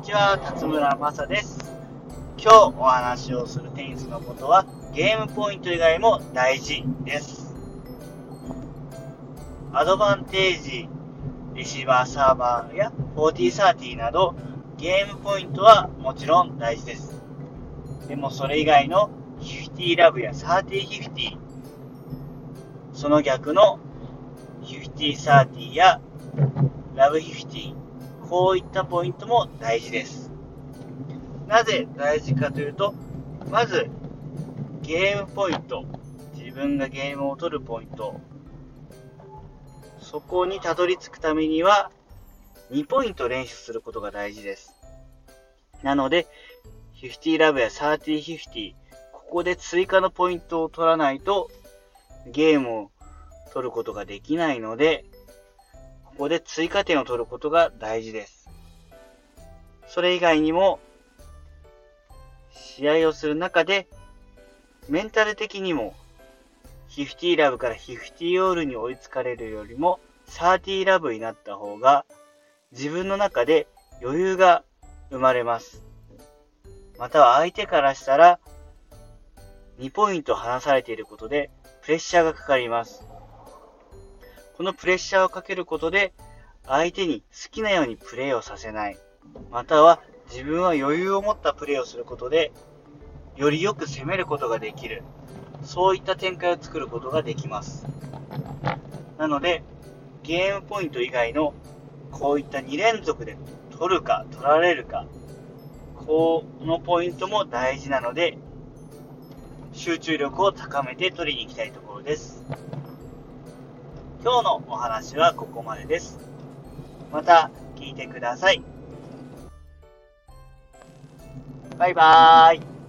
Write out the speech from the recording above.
ちは、辰村正です。今日お話をするテニスのことは、ゲームポイント以外も大事です。アドバンテージ、レシーバーサーバーや4030など、ゲームポイントはもちろん大事です。でもそれ以外の50ラブや3050、その逆の5030やラブ50、こういったポイントも大事です。なぜ大事かというと、まず、ゲームポイント。自分がゲームを取るポイント。そこにたどり着くためには、2ポイント練習することが大事です。なので、50ラブや3050、ここで追加のポイントを取らないと、ゲームを取ることができないので、こで追加点を取ることが大事です。それ以外にも、試合をする中で、メンタル的にも、50ラブから50オールに追いつかれるよりも、30ラブになった方が、自分の中で余裕が生まれます。または相手からしたら、2ポイント離されていることで、プレッシャーがかかります。このプレッシャーをかけることで、相手に好きなようにプレーをさせない。または自分は余裕を持ったプレーをすることで、よりよく攻めることができる。そういった展開を作ることができます。なので、ゲームポイント以外のこういった2連続で取るか取られるか、このポイントも大事なので、集中力を高めて取りに行きたいところです。今日のお話はここまでです。また聞いてください。バイバーイ。